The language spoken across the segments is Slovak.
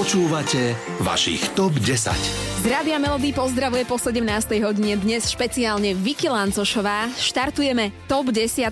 Počúvate vašich TOP 10. Z Rádia Melody pozdravuje po 17. hodine dnes špeciálne Vicky Lancošová. Štartujeme TOP 10.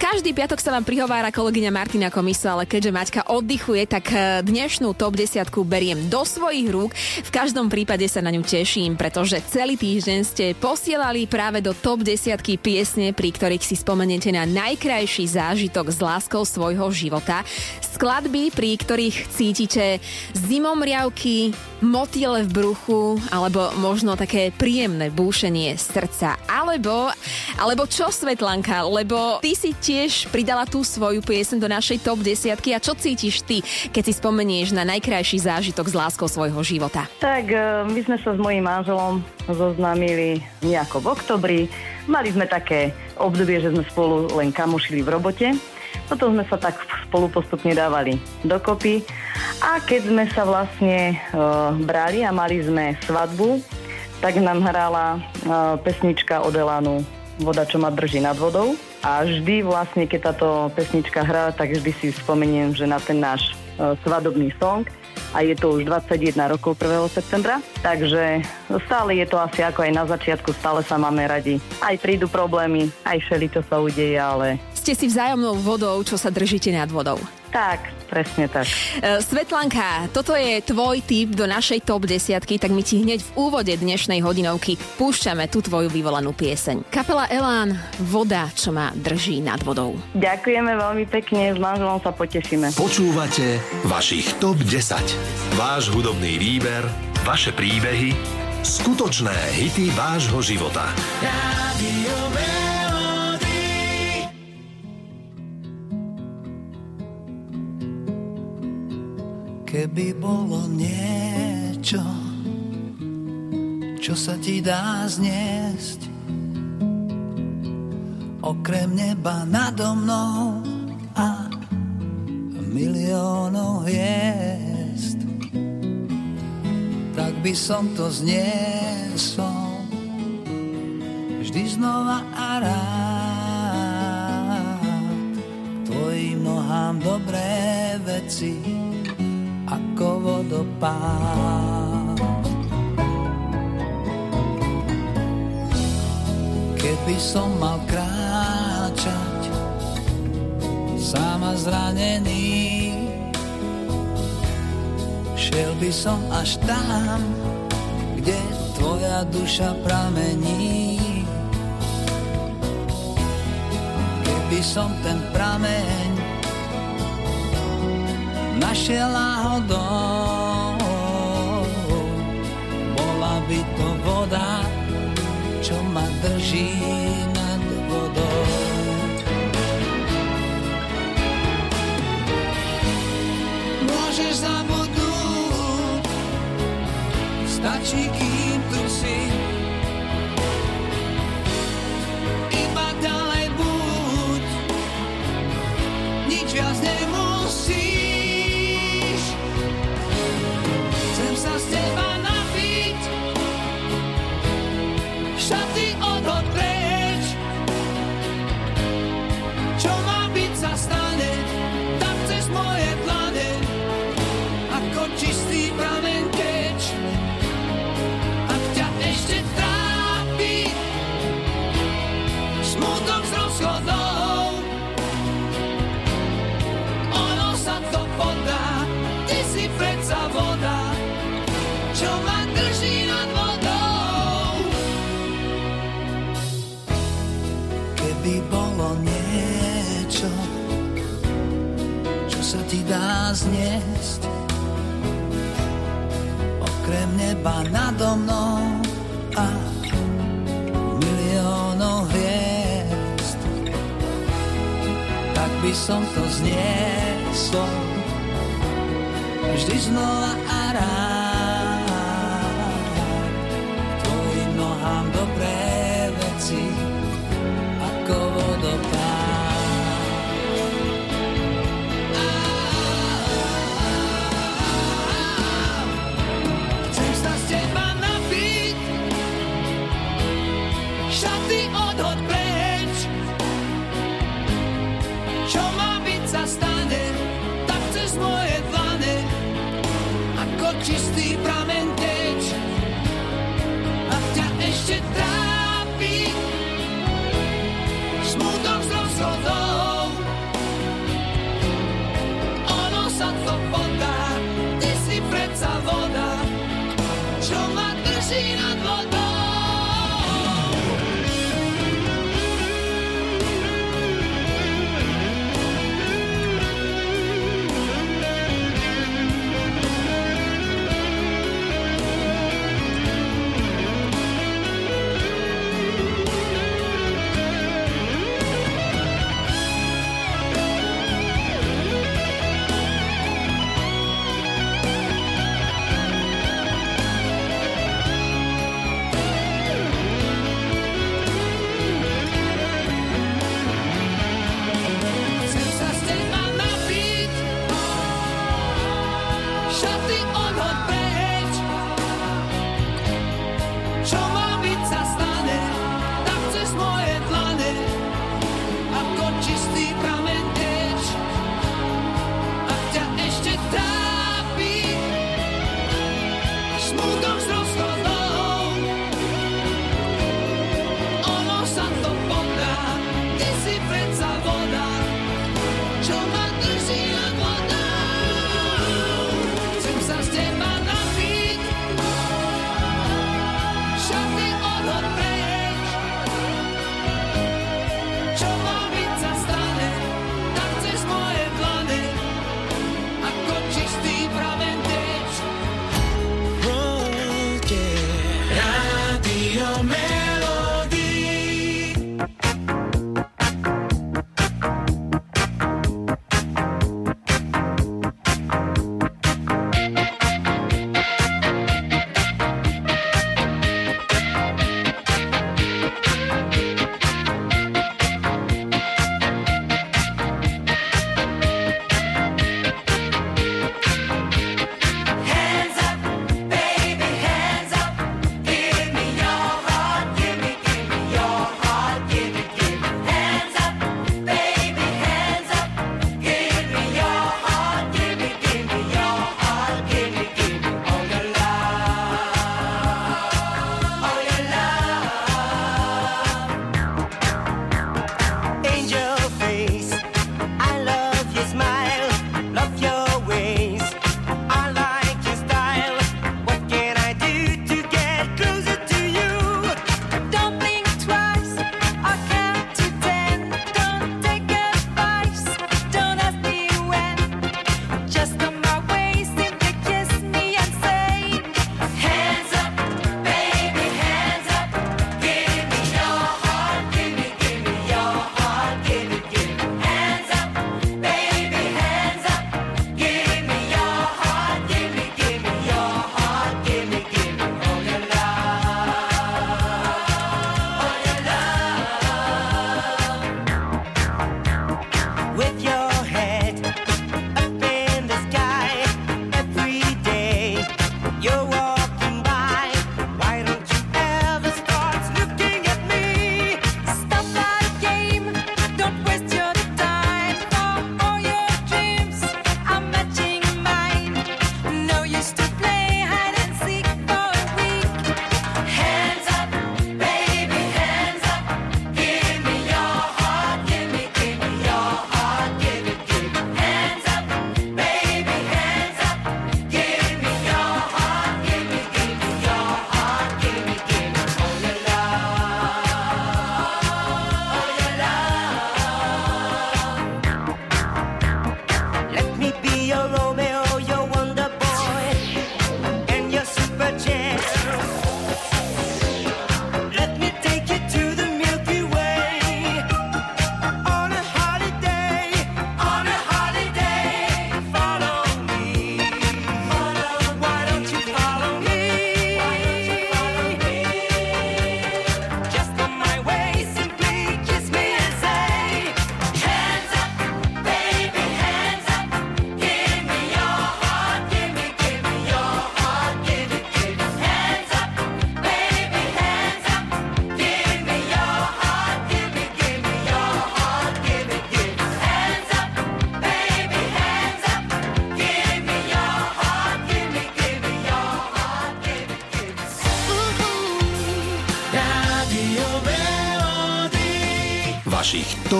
Každý piatok sa vám prihovára kolegyňa Martina Komiso, ale keďže Maťka oddychuje, tak e, dnešnú TOP 10 beriem do svojich rúk. V každom prípade sa na ňu teším, pretože celý týždeň ste posielali práve do TOP 10 piesne, pri ktorých si spomeniete na najkrajší zážitok s láskou svojho života. Skladby, pri ktorých cítite zimomriavky, motýle v bruchu, alebo možno také príjemné búšenie srdca. Alebo, alebo čo Svetlanka, lebo ty si tiež pridala tú svoju piesen do našej top desiatky a čo cítiš ty, keď si spomenieš na najkrajší zážitok s láskou svojho života? Tak e, my sme sa s mojím manželom zoznámili nejako v oktobri. Mali sme také obdobie, že sme spolu len kamošili v robote. Potom sme sa tak spolu postupne dávali dokopy a keď sme sa vlastne uh, brali a mali sme svadbu, tak nám hrala uh, pesnička od Elanu Voda, čo ma drží nad vodou. A vždy vlastne, keď táto pesnička hrá, tak vždy si spomeniem, že na ten náš uh, svadobný song a je to už 21 rokov 1. septembra, takže stále je to asi ako aj na začiatku, stále sa máme radi. Aj prídu problémy, aj všeli, čo sa udeje, ale ste si vzájomnou vodou, čo sa držíte nad vodou. Tak, presne tak. E, Svetlanka, toto je tvoj tip do našej top desiatky, tak my ti hneď v úvode dnešnej hodinovky púšťame tú tvoju vyvolanú pieseň. Kapela Elán, voda, čo ma drží nad vodou. Ďakujeme veľmi pekne, s manželom sa potešíme. Počúvate vašich top 10. Váš hudobný výber, vaše príbehy, skutočné hity vášho života. Radio Keby bolo niečo, čo sa ti dá zniesť, okrem neba nado mnou a miliónov hviezd, tak by som to zniesol vždy znova a rád. Tvojim nohám dobré veci ako vodopád. Keby som mal kráčať sama zranený, šiel by som až tam, kde tvoja duša pramení. Keby som ten prameň našiel náhodou. Bola by to voda, čo ma drží nad vodou. Môžeš zabudnúť, stačí kým tu si. Iba ďalej buď, nič viac nemusí.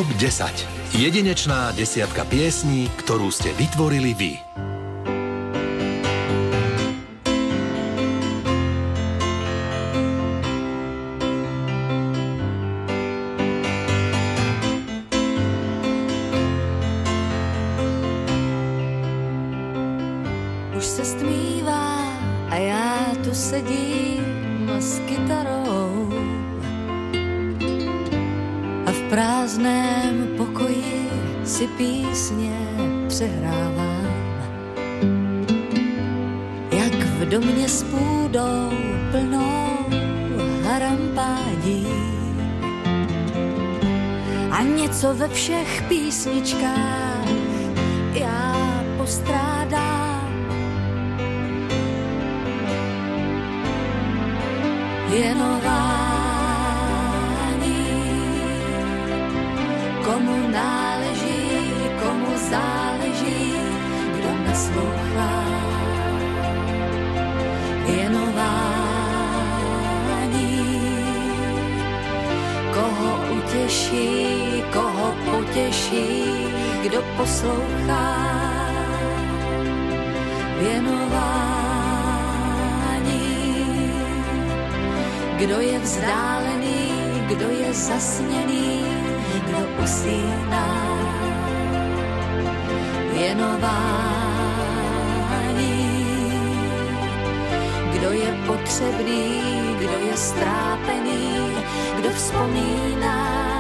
TOP 10. Jedinečná desiatka piesní, ktorú ste vytvorili vy. A já tu sedím s kytarou prázdném pokoji si písně přehrávám. Jak v domě s půdou plnou harampádí a něco ve všech písničkách já postrádám. věnování. Záleží, kdo naslouchá. Věnování. Koho utěší, koho potěší, kdo poslouchá. Věnování kdo je vzdálený, kdo je zasněný, kdo usíná. Věnování. Kdo je potřebný, kdo je strápený, kdo vzpomíná.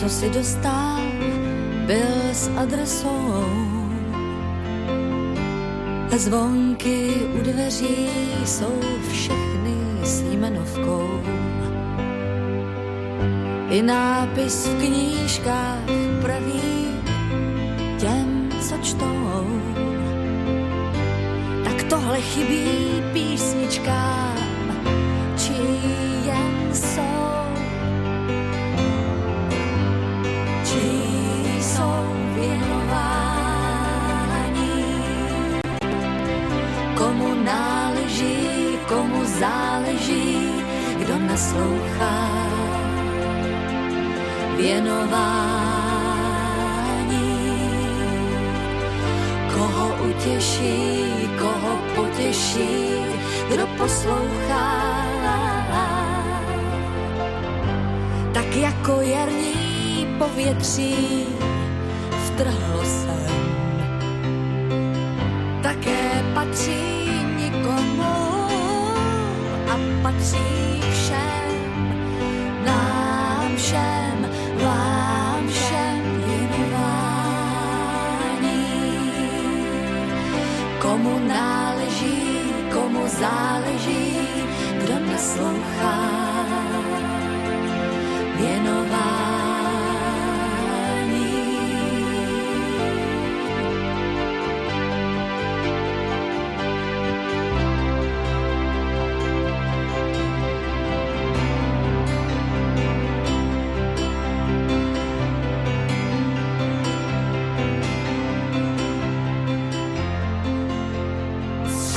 Co si dostal, byl s adresou. Zvonky u dveří jsou všechny s jmenovkou. I nápis v knížkách praví těm, co čtou. Tak tohle chybí písničkám, záleží, kdo naslouchá. Věnování. Koho utěší, koho potěší, kdo poslouchá. Tak jako jarní povětří vtrhlo sem. Také patří nikomu patří všem, nám všem, vám všem věnování. Komu náleží, komu záleží, kdo naslouchá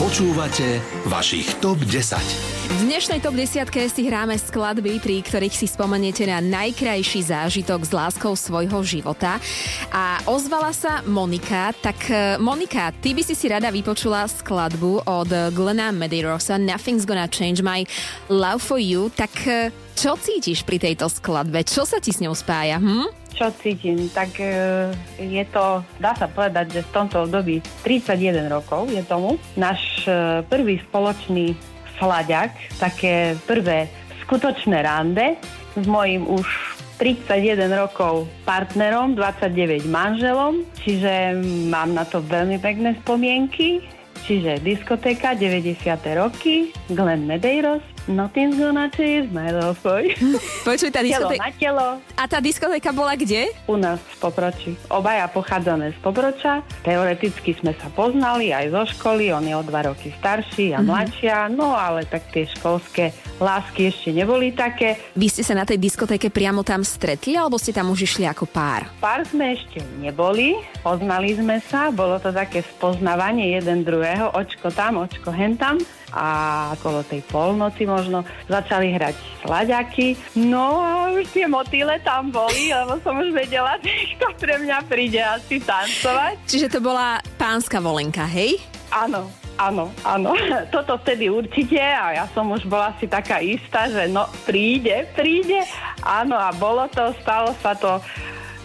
Počúvate vašich TOP 10. V dnešnej top 10 si hráme skladby, pri ktorých si spomeniete na najkrajší zážitok s láskou svojho života. A ozvala sa Monika. Tak eh, Monika, ty by si si rada vypočula skladbu od Glena Medeirosa Nothing's Gonna Change My Love For You. Tak eh, čo cítiš pri tejto skladbe? Čo sa ti s ňou spája? Hm? Čo cítim, tak e, je to, dá sa povedať, že v tomto období 31 rokov je tomu. Náš e, prvý spoločný slaďak, také prvé skutočné rande s mojím už 31 rokov partnerom, 29 manželom, čiže mám na to veľmi pekné spomienky. Čiže diskotéka 90. roky, Glenn Medeiros, Nothing's gonna change my love for you. Počuj, tá diskotéka... na telo. A tá diskotéka bola kde? U nás v Poproči. Obaja pochádzame z Poproča. Teoreticky sme sa poznali aj zo školy. On je o dva roky starší a mladšia. No ale tak tie školské lásky ešte neboli také. Vy ste sa na tej diskotéke priamo tam stretli, alebo ste tam už išli ako pár? Pár sme ešte neboli, poznali sme sa, bolo to také spoznávanie jeden druhého, očko tam, očko hen tam a okolo tej polnoci možno začali hrať slaďaky. No a už tie motýle tam boli, lebo som už vedela, že kto pre mňa príde asi tancovať. Čiže to bola pánska volenka, hej? Áno, áno, áno. Toto vtedy určite a ja som už bola si taká istá, že no príde, príde. Áno a bolo to, stalo sa to.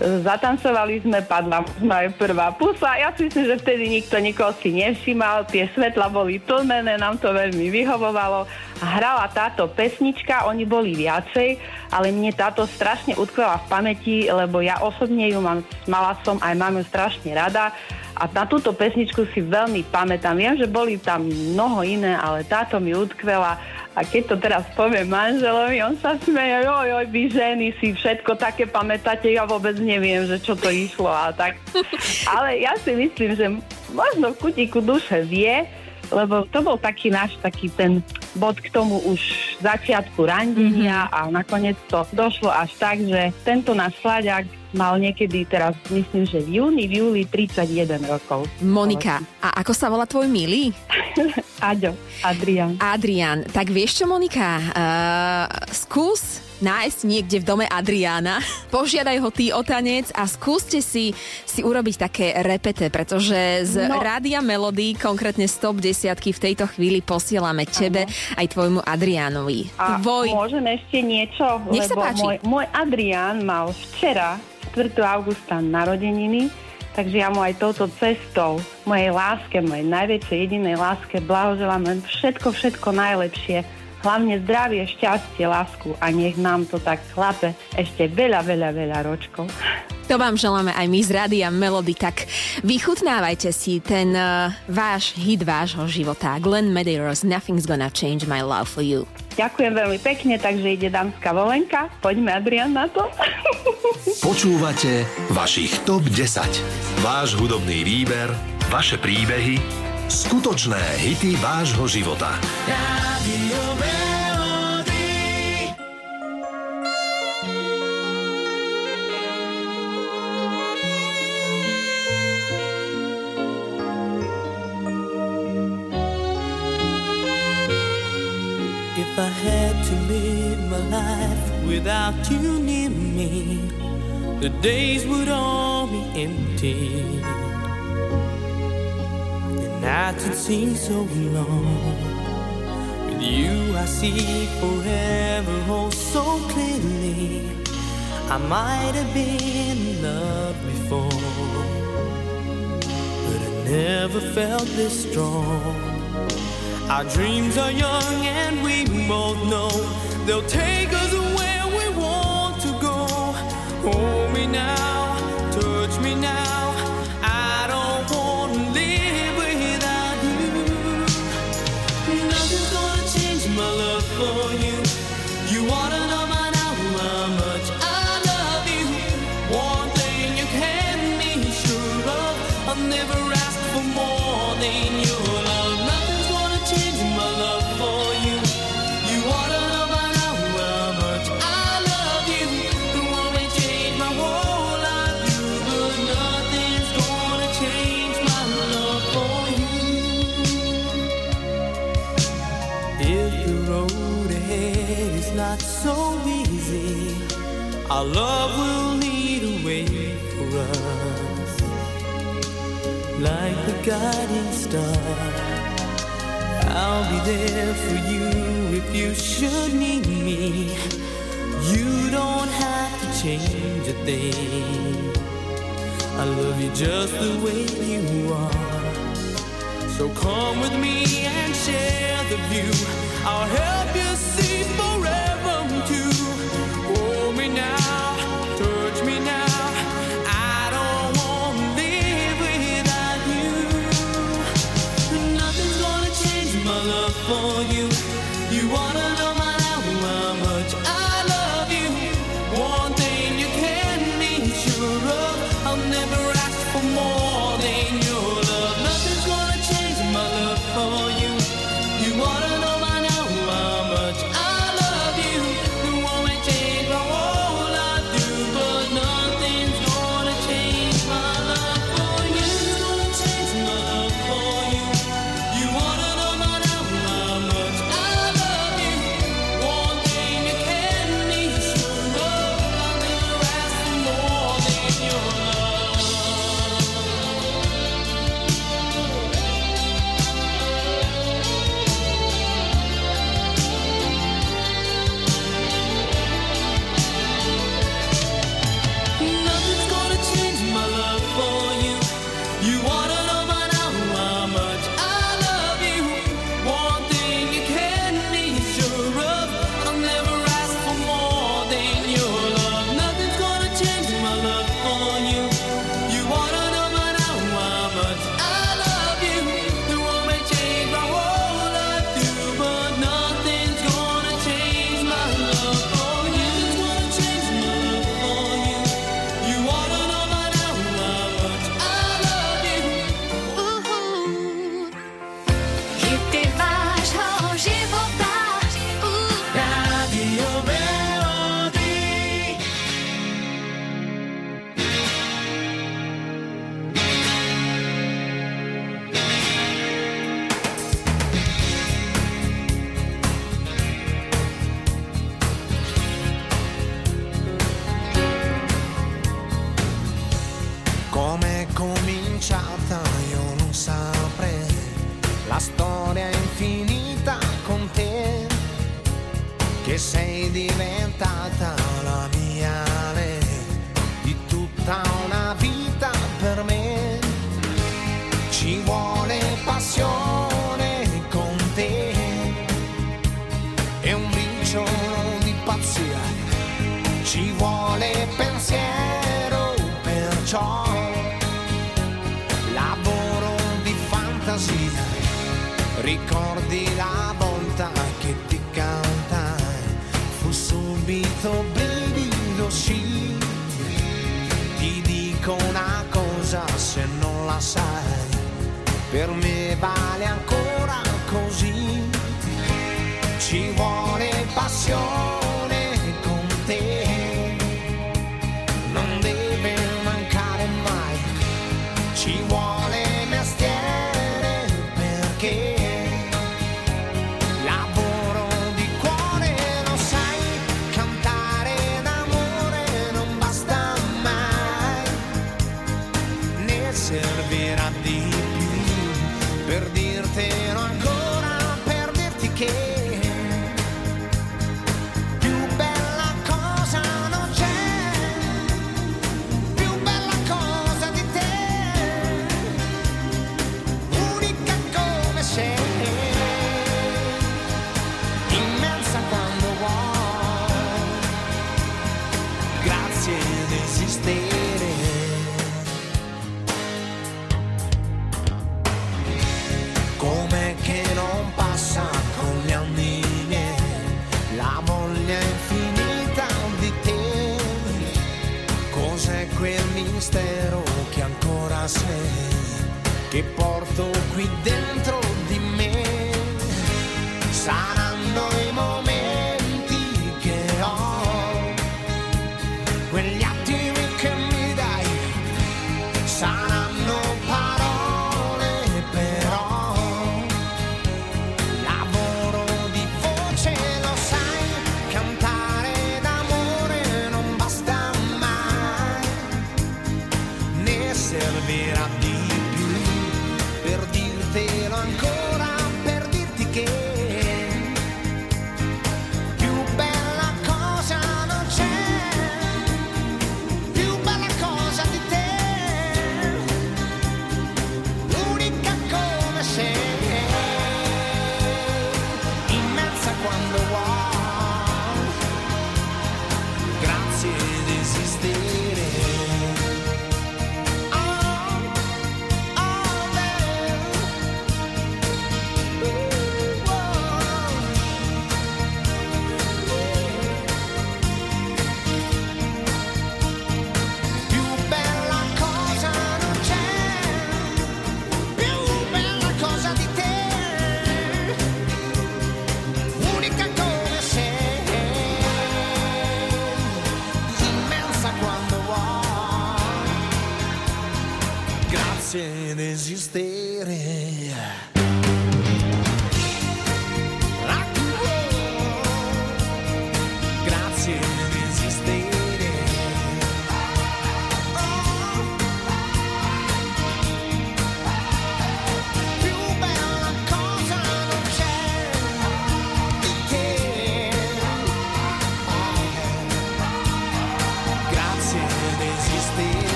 Zatancovali sme, padla aj prvá pusa. Ja si myslím, že vtedy nikto nikoho si nevšimal, tie svetla boli tlmené, nám to veľmi vyhovovalo. Hrala táto pesnička, oni boli viacej, ale mne táto strašne utkvela v pamäti, lebo ja osobne ju mám, mala som aj mám ju strašne rada. A na túto pesničku si veľmi pamätám. Viem, že boli tam mnoho iné, ale táto mi utkvela. A keď to teraz poviem manželovi, on sa smeje, joj, joj, vy ženy si všetko také pamätáte, ja vôbec neviem, že čo to išlo a tak. Ale ja si myslím, že možno v kutiku duše vie, lebo to bol taký náš taký ten bod k tomu už začiatku randenia a nakoniec to došlo až tak, že tento náš slaďak mal niekedy teraz, myslím, že v júni, v júli 31 rokov. Monika, a ako sa volá tvoj milý? Aďo, Adrian. Adrian. Tak vieš čo, Monika? Uh, skús nájsť niekde v dome Adriána, požiadaj ho ty o tanec a skúste si, si urobiť také repete, pretože z No. Rádia Melody, konkrétne z top 10 v tejto chvíli posielame tebe aj tvojmu Adriánovi. A Tvoj... môžem ešte niečo? Nech sa páči. Môj, môj Adrián mal včera, 4. augusta, narodeniny, takže ja mu aj touto cestou, mojej láske, mojej najväčšej jedinej láske, blahoželám len všetko, všetko najlepšie. Hlavne zdravie, šťastie, lásku a nech nám to tak chlape ešte veľa, veľa, veľa ročkov. To vám želáme aj my z Rádia Melody, tak vychutnávajte si ten uh, váš hit vášho života. Glenn Medeiros, Nothing's Gonna Change My Love For You. Ďakujem veľmi pekne, takže ide dámska volenka. Poďme, Adrian, na to. Počúvate vašich TOP 10. Váš hudobný výber, vaše príbehy, skutočné hity vášho života. If I had to live my life without you near me, the days would all be empty. The nights would seem so long. With you, I see forever oh so clearly. I might have been in love before, but I never felt this strong. Our dreams are young and we both know they'll take us where Hold me now, our love will lead a way for us. Like the guiding star, I'll be there for you if you should need me. You don't have to change a thing. I love you just the way you are. So come with me and share the view. I'll help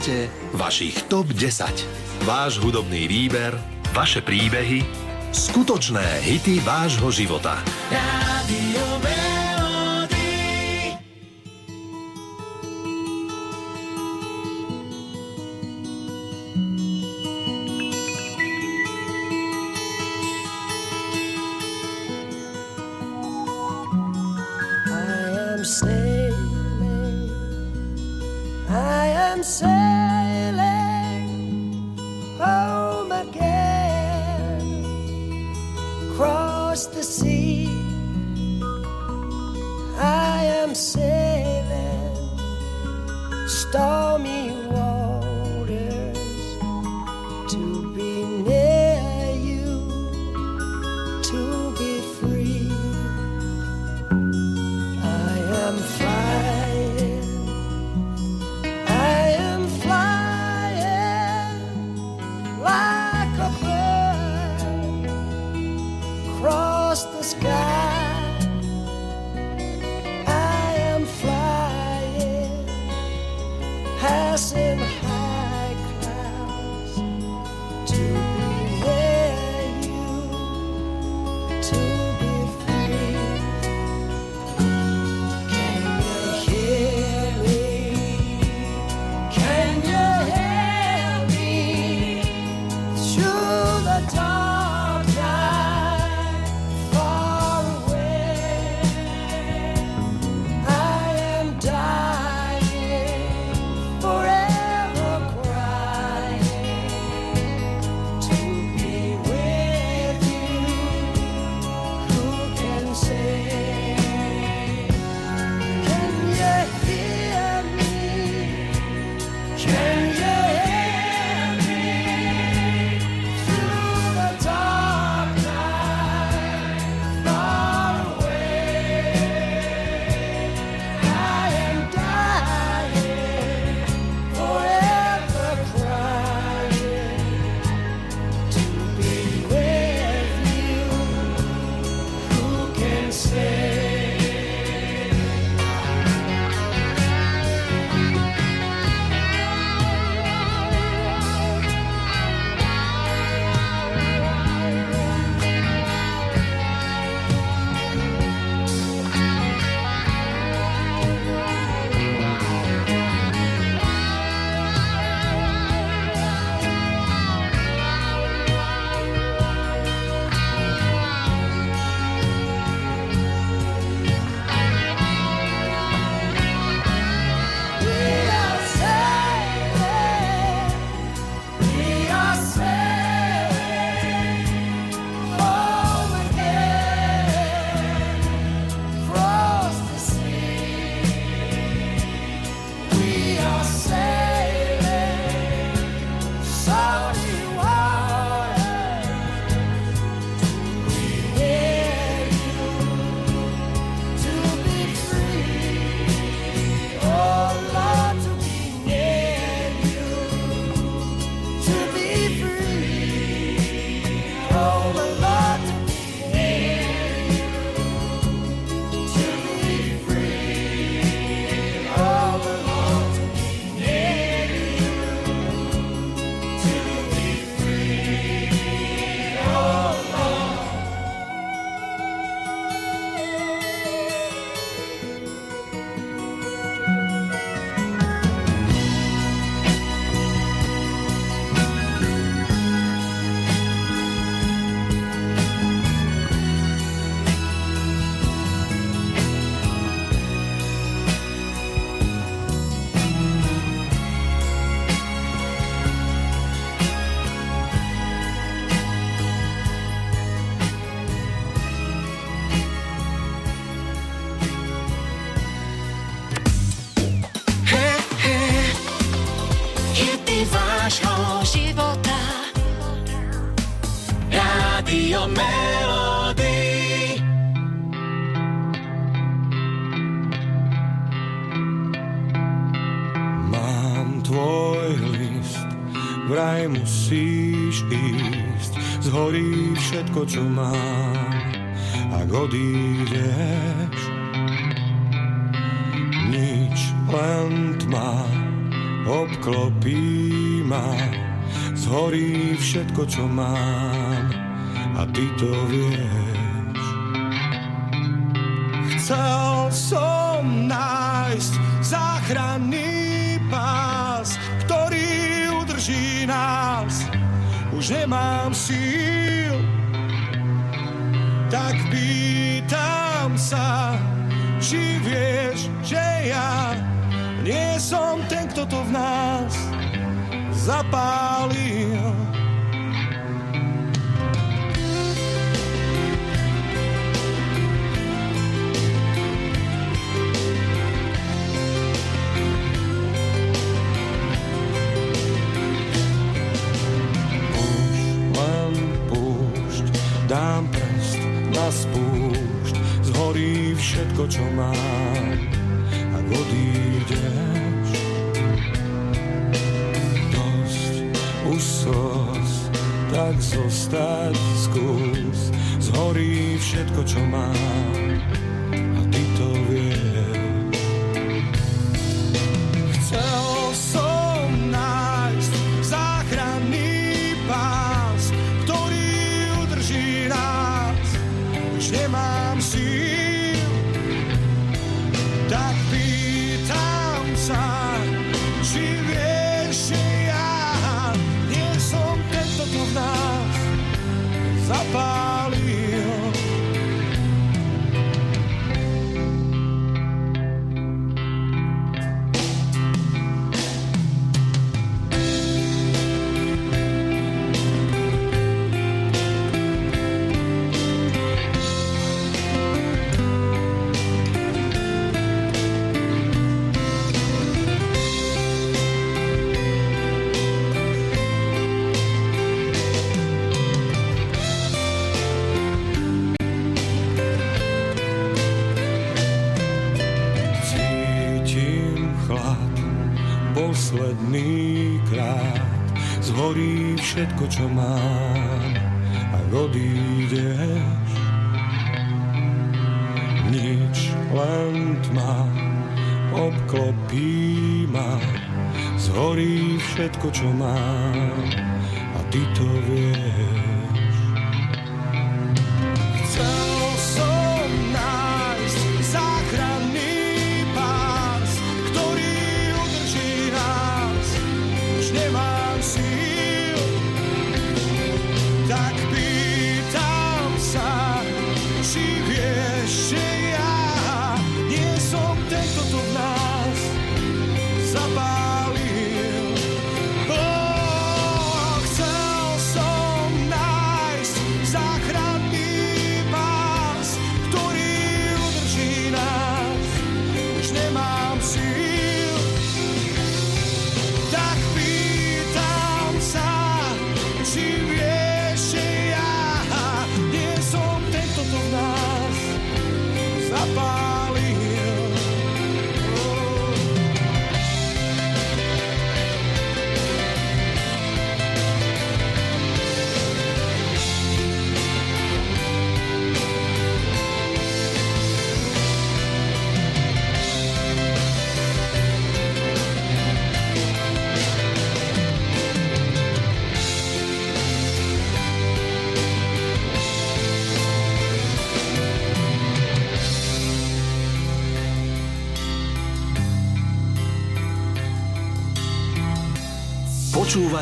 Počúvate vašich TOP 10. Váš hudobný výber, vaše príbehy, skutočné hity vášho života. Rádio Melody. and say všetko, čo mám, ak odídeš. Nič, len tma, obklopí ma, zhorí všetko, čo mám, a ty to vieš. Chcel som nájsť záchranný pás, ktorý udrží nás. Už nemám síl to v nás zapálil. dám prst na spúšť, zhorí všetko, čo mám. zostať skús. Zhorí všetko, čo mám. Všetko, čo mám, ak odídeš. Nič, len tma obklopí ma, zhorí všetko, čo mám a ty to vieš.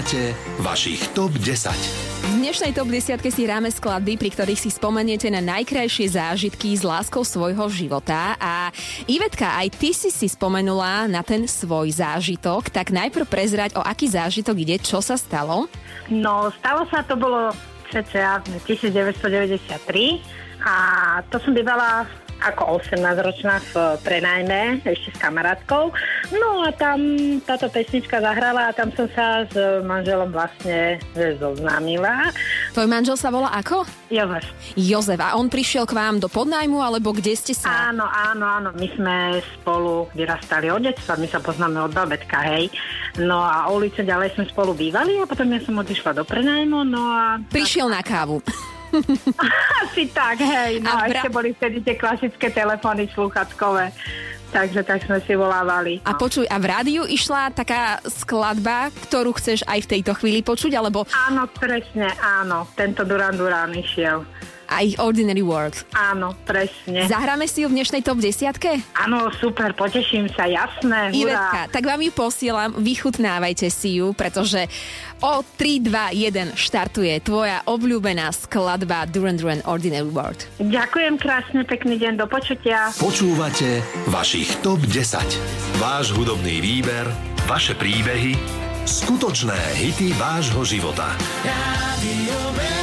Počúvate vašich TOP 10. V dnešnej top 10 si hráme skladby, pri ktorých si spomeniete na najkrajšie zážitky s láskou svojho života. A Ivetka, aj ty si si spomenula na ten svoj zážitok, tak najprv prezrať, o aký zážitok ide, čo sa stalo. No, stalo sa, to bolo cca 1993 a to som bývala ako 18-ročná v prenajme, ešte s kamarátkou. No a tam táto pesnička zahrala a tam som sa s manželom vlastne zoznámila. Tvoj manžel sa volá ako? Jozef. Jozef. A on prišiel k vám do podnajmu, alebo kde ste sa... Áno, áno, áno. My sme spolu vyrastali od detstva, my sa poznáme od babetka, hej. No a ulice ďalej sme spolu bývali a potom ja som odišla do prenajmu, no a... Prišiel na kávu. Asi tak, hej. No A bra- ešte boli vtedy tie klasické telefóny slúchatkové. Takže tak sme si volávali. A počuj, a v rádiu išla taká skladba, ktorú chceš aj v tejto chvíli počuť, alebo Áno, presne, áno. Tento Duran Duran išiel. Aj Ordinary World. Áno, presne. Zahráme si ju v dnešnej top 10? Áno, super, poteším sa, jasné. Ivetka, tak vám ju posielam, vychutnávajte si ju, pretože o 3, 2, 1 štartuje tvoja obľúbená skladba Duran Duran Ordinary World. Ďakujem krásne, pekný deň, do počutia. Počúvate vašich TOP 10. Váš hudobný výber, vaše príbehy, skutočné hity vášho života. Radio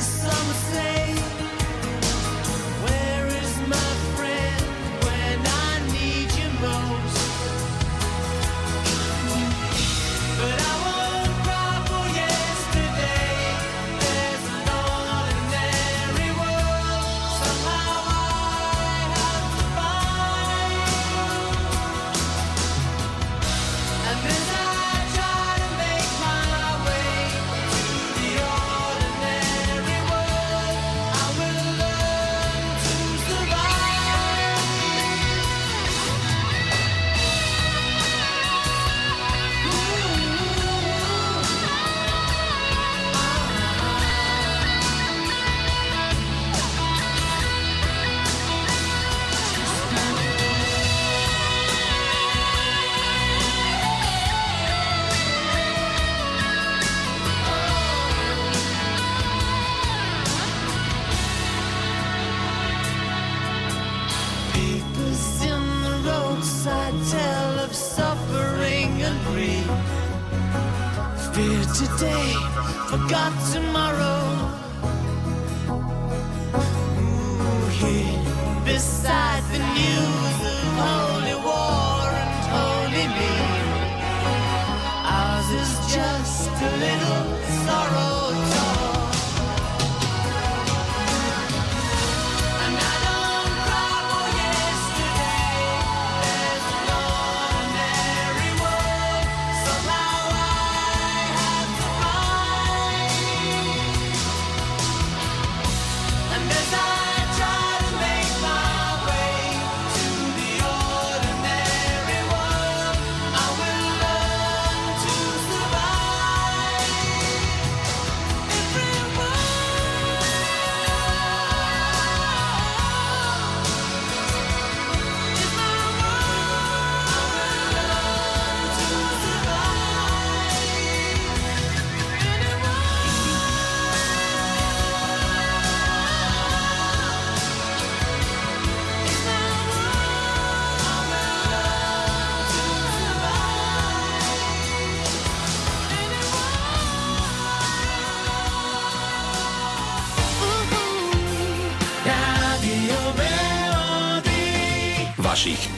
some say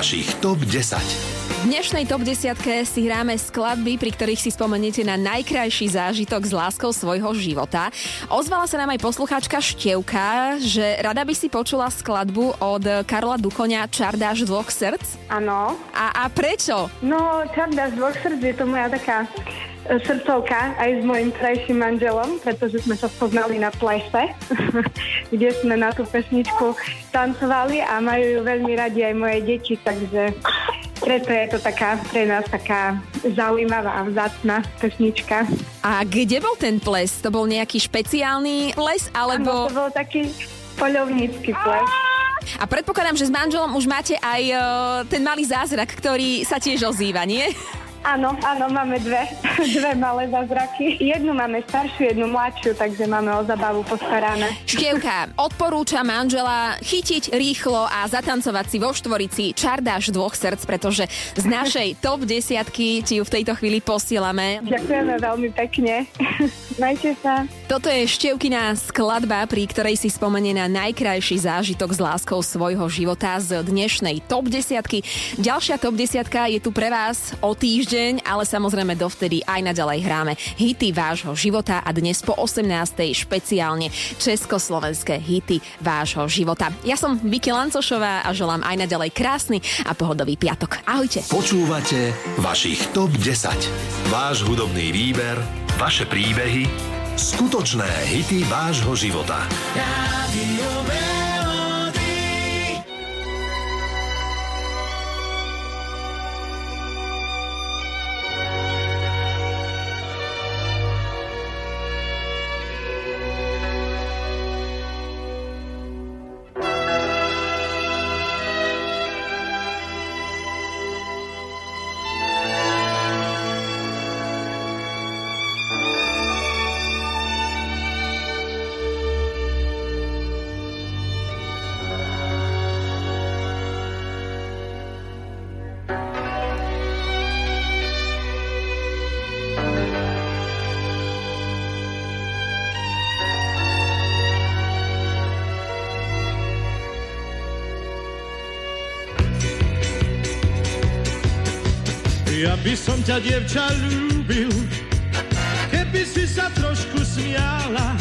Vašich TOP 10. V dnešnej top 10 si hráme skladby, pri ktorých si spomeniete na najkrajší zážitok s láskou svojho života. Ozvala sa nám aj poslucháčka Števka, že rada by si počula skladbu od Karola Duchoňa Čardáš dvoch srdc. Áno. A, a prečo? No, Čarda z dvoch srdc je to moja taká srdcovka aj s mojim krajším manželom, pretože sme sa spoznali na plese, kde sme na tú pesničku tancovali a majú ju veľmi radi aj moje deti, takže preto je to taká pre nás taká zaujímavá a vzácna pesnička. A kde bol ten ples? To bol nejaký špeciálny ples, alebo... to bol taký poľovnícky ples. A predpokladám, že s manželom už máte aj e, ten malý zázrak, ktorý sa tiež ozýva, nie? Áno, áno, máme dve, dve malé zázraky. Jednu máme staršiu, jednu mladšiu, takže máme o zabavu postarané. Štievka odporúča manžela chytiť rýchlo a zatancovať si vo štvorici Čardáš dvoch srdc, pretože z našej top desiatky ti ju v tejto chvíli posielame. Ďakujeme veľmi pekne. Majte sa. Toto je Štievkina skladba, pri ktorej si spomenie na najkrajší zážitok s láskou svojho života z dnešnej top desiatky. Ďalšia top desiatka je tu pre vás o týždeň, ale samozrejme dovtedy aj naďalej hráme hity vášho života a dnes po 18. špeciálne československé hity vášho života. Ja som Vicky Lancošová a želám aj naďalej krásny a pohodový piatok. Ahojte. Počúvate vašich TOP 10. Váš hudobný výber, vaše príbehy, skutočné hity vášho života. Radio by som ťa, dievča, ľúbil, keby si sa trošku smiala.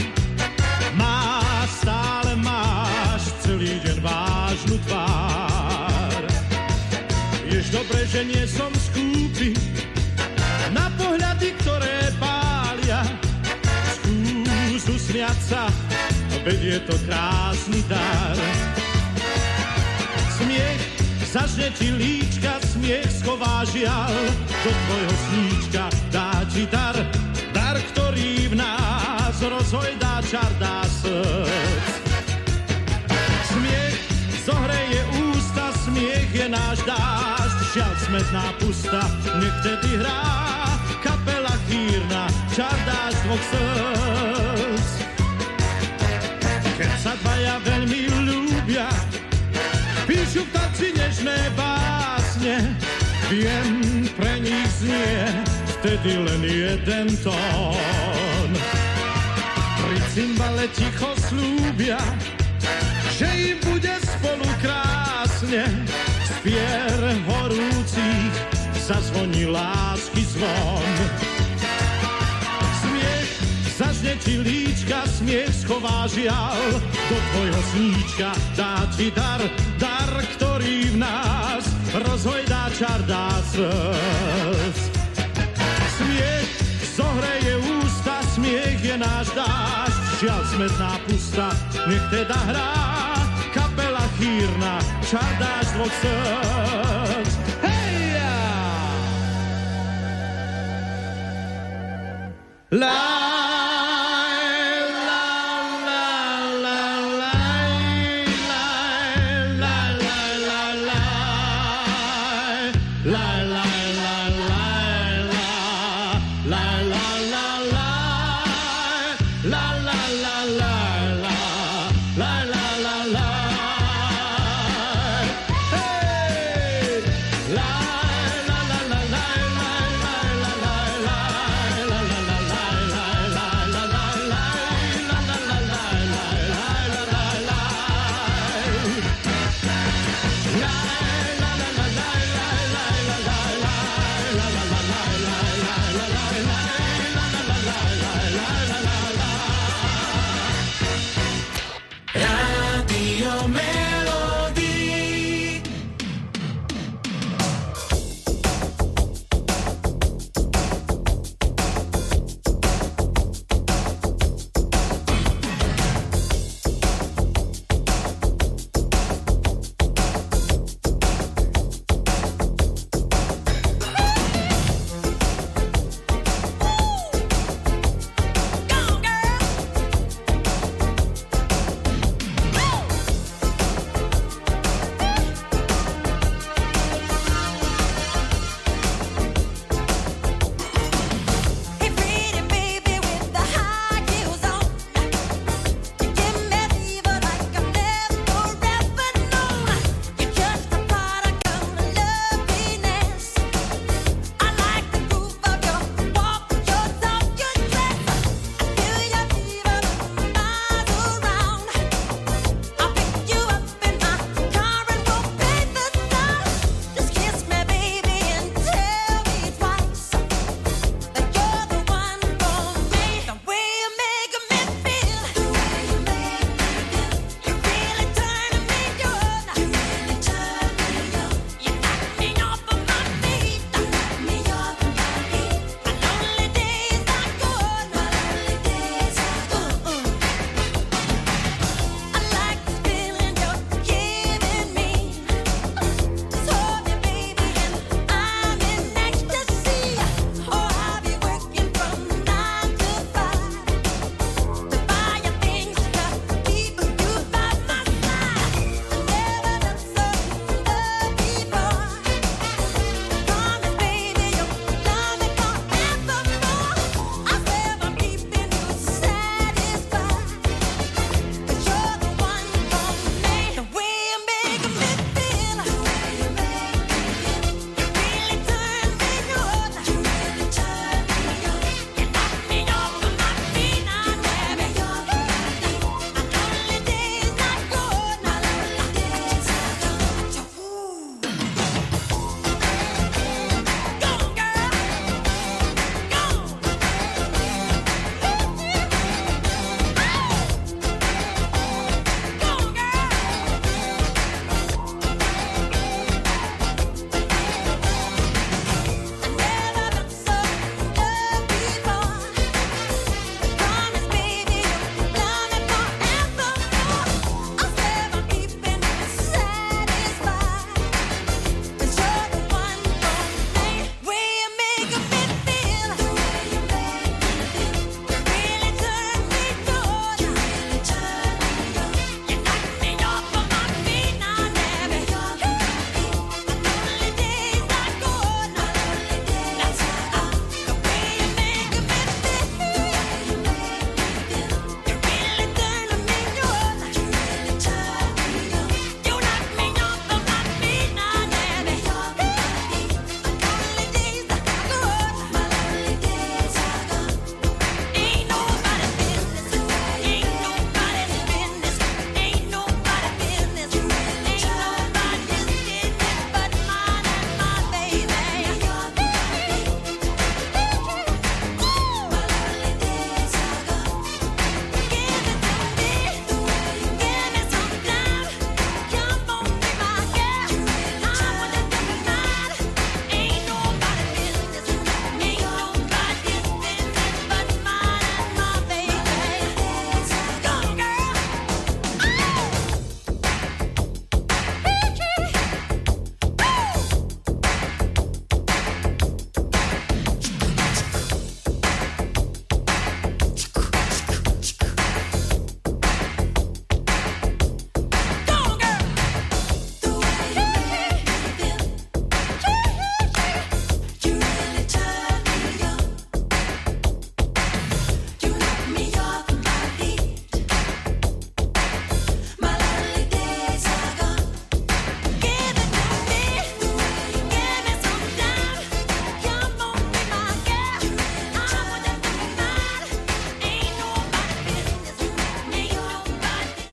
Má, stále máš celý deň vážnu tvár. Vieš dobre, že nie som skúpi na pohľady, ktoré pália. Skús usmiať sa, veď je to krásny dar. Ti líčka, smiech schová žial, do tvojho sníčka dá ti dar, dar, ktorý v nás rozhojdá čar, dá srdc. Smiech zohreje ústa, smiech je náš dážď, žiaľ smetná pusta, nech tedy hrá kapela chýrna, čar dáš dvoch srdc. Keď sa dvaja veľmi píšu v tanci nežné básne, viem, pre nich znie vtedy len jeden tón. Pri cymbale ticho slúbia, že im bude spolu krásne, z pier horúcich zazvoní lásky zvon. Zažne ti líčka, smiech schová žial, do tvojho sníčka dá ti dar, dar, ktorý v nás rozhojdá čar, dá srdc. Smiech zohreje ústa, smiech je náš dážď, žiaľ smetná pusta, nech teda hrá kapela chýrna, čar dáš dvoch srdc. La